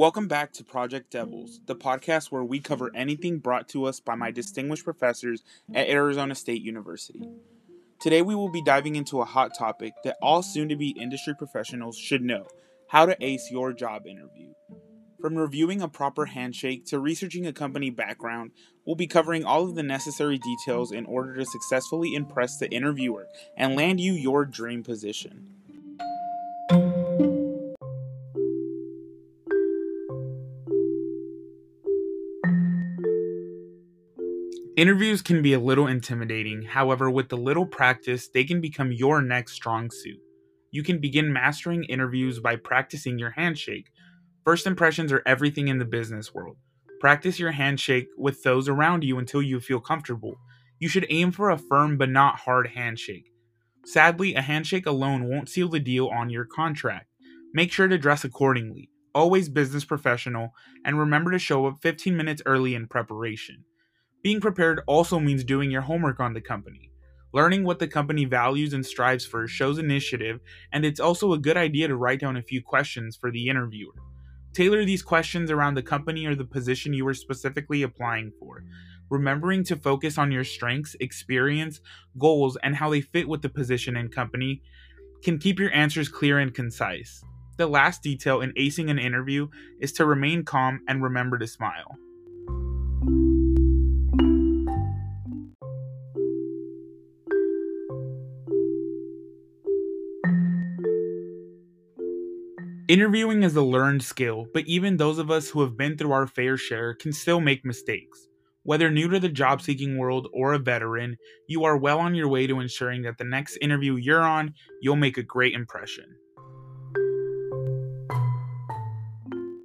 Welcome back to Project Devils, the podcast where we cover anything brought to us by my distinguished professors at Arizona State University. Today, we will be diving into a hot topic that all soon to be industry professionals should know how to ace your job interview. From reviewing a proper handshake to researching a company background, we'll be covering all of the necessary details in order to successfully impress the interviewer and land you your dream position. Interviews can be a little intimidating, however, with a little practice, they can become your next strong suit. You can begin mastering interviews by practicing your handshake. First impressions are everything in the business world. Practice your handshake with those around you until you feel comfortable. You should aim for a firm but not hard handshake. Sadly, a handshake alone won't seal the deal on your contract. Make sure to dress accordingly, always business professional, and remember to show up 15 minutes early in preparation. Being prepared also means doing your homework on the company. Learning what the company values and strives for shows initiative, and it's also a good idea to write down a few questions for the interviewer. Tailor these questions around the company or the position you are specifically applying for. Remembering to focus on your strengths, experience, goals, and how they fit with the position and company can keep your answers clear and concise. The last detail in acing an interview is to remain calm and remember to smile. Interviewing is a learned skill, but even those of us who have been through our fair share can still make mistakes. Whether new to the job seeking world or a veteran, you are well on your way to ensuring that the next interview you're on, you'll make a great impression.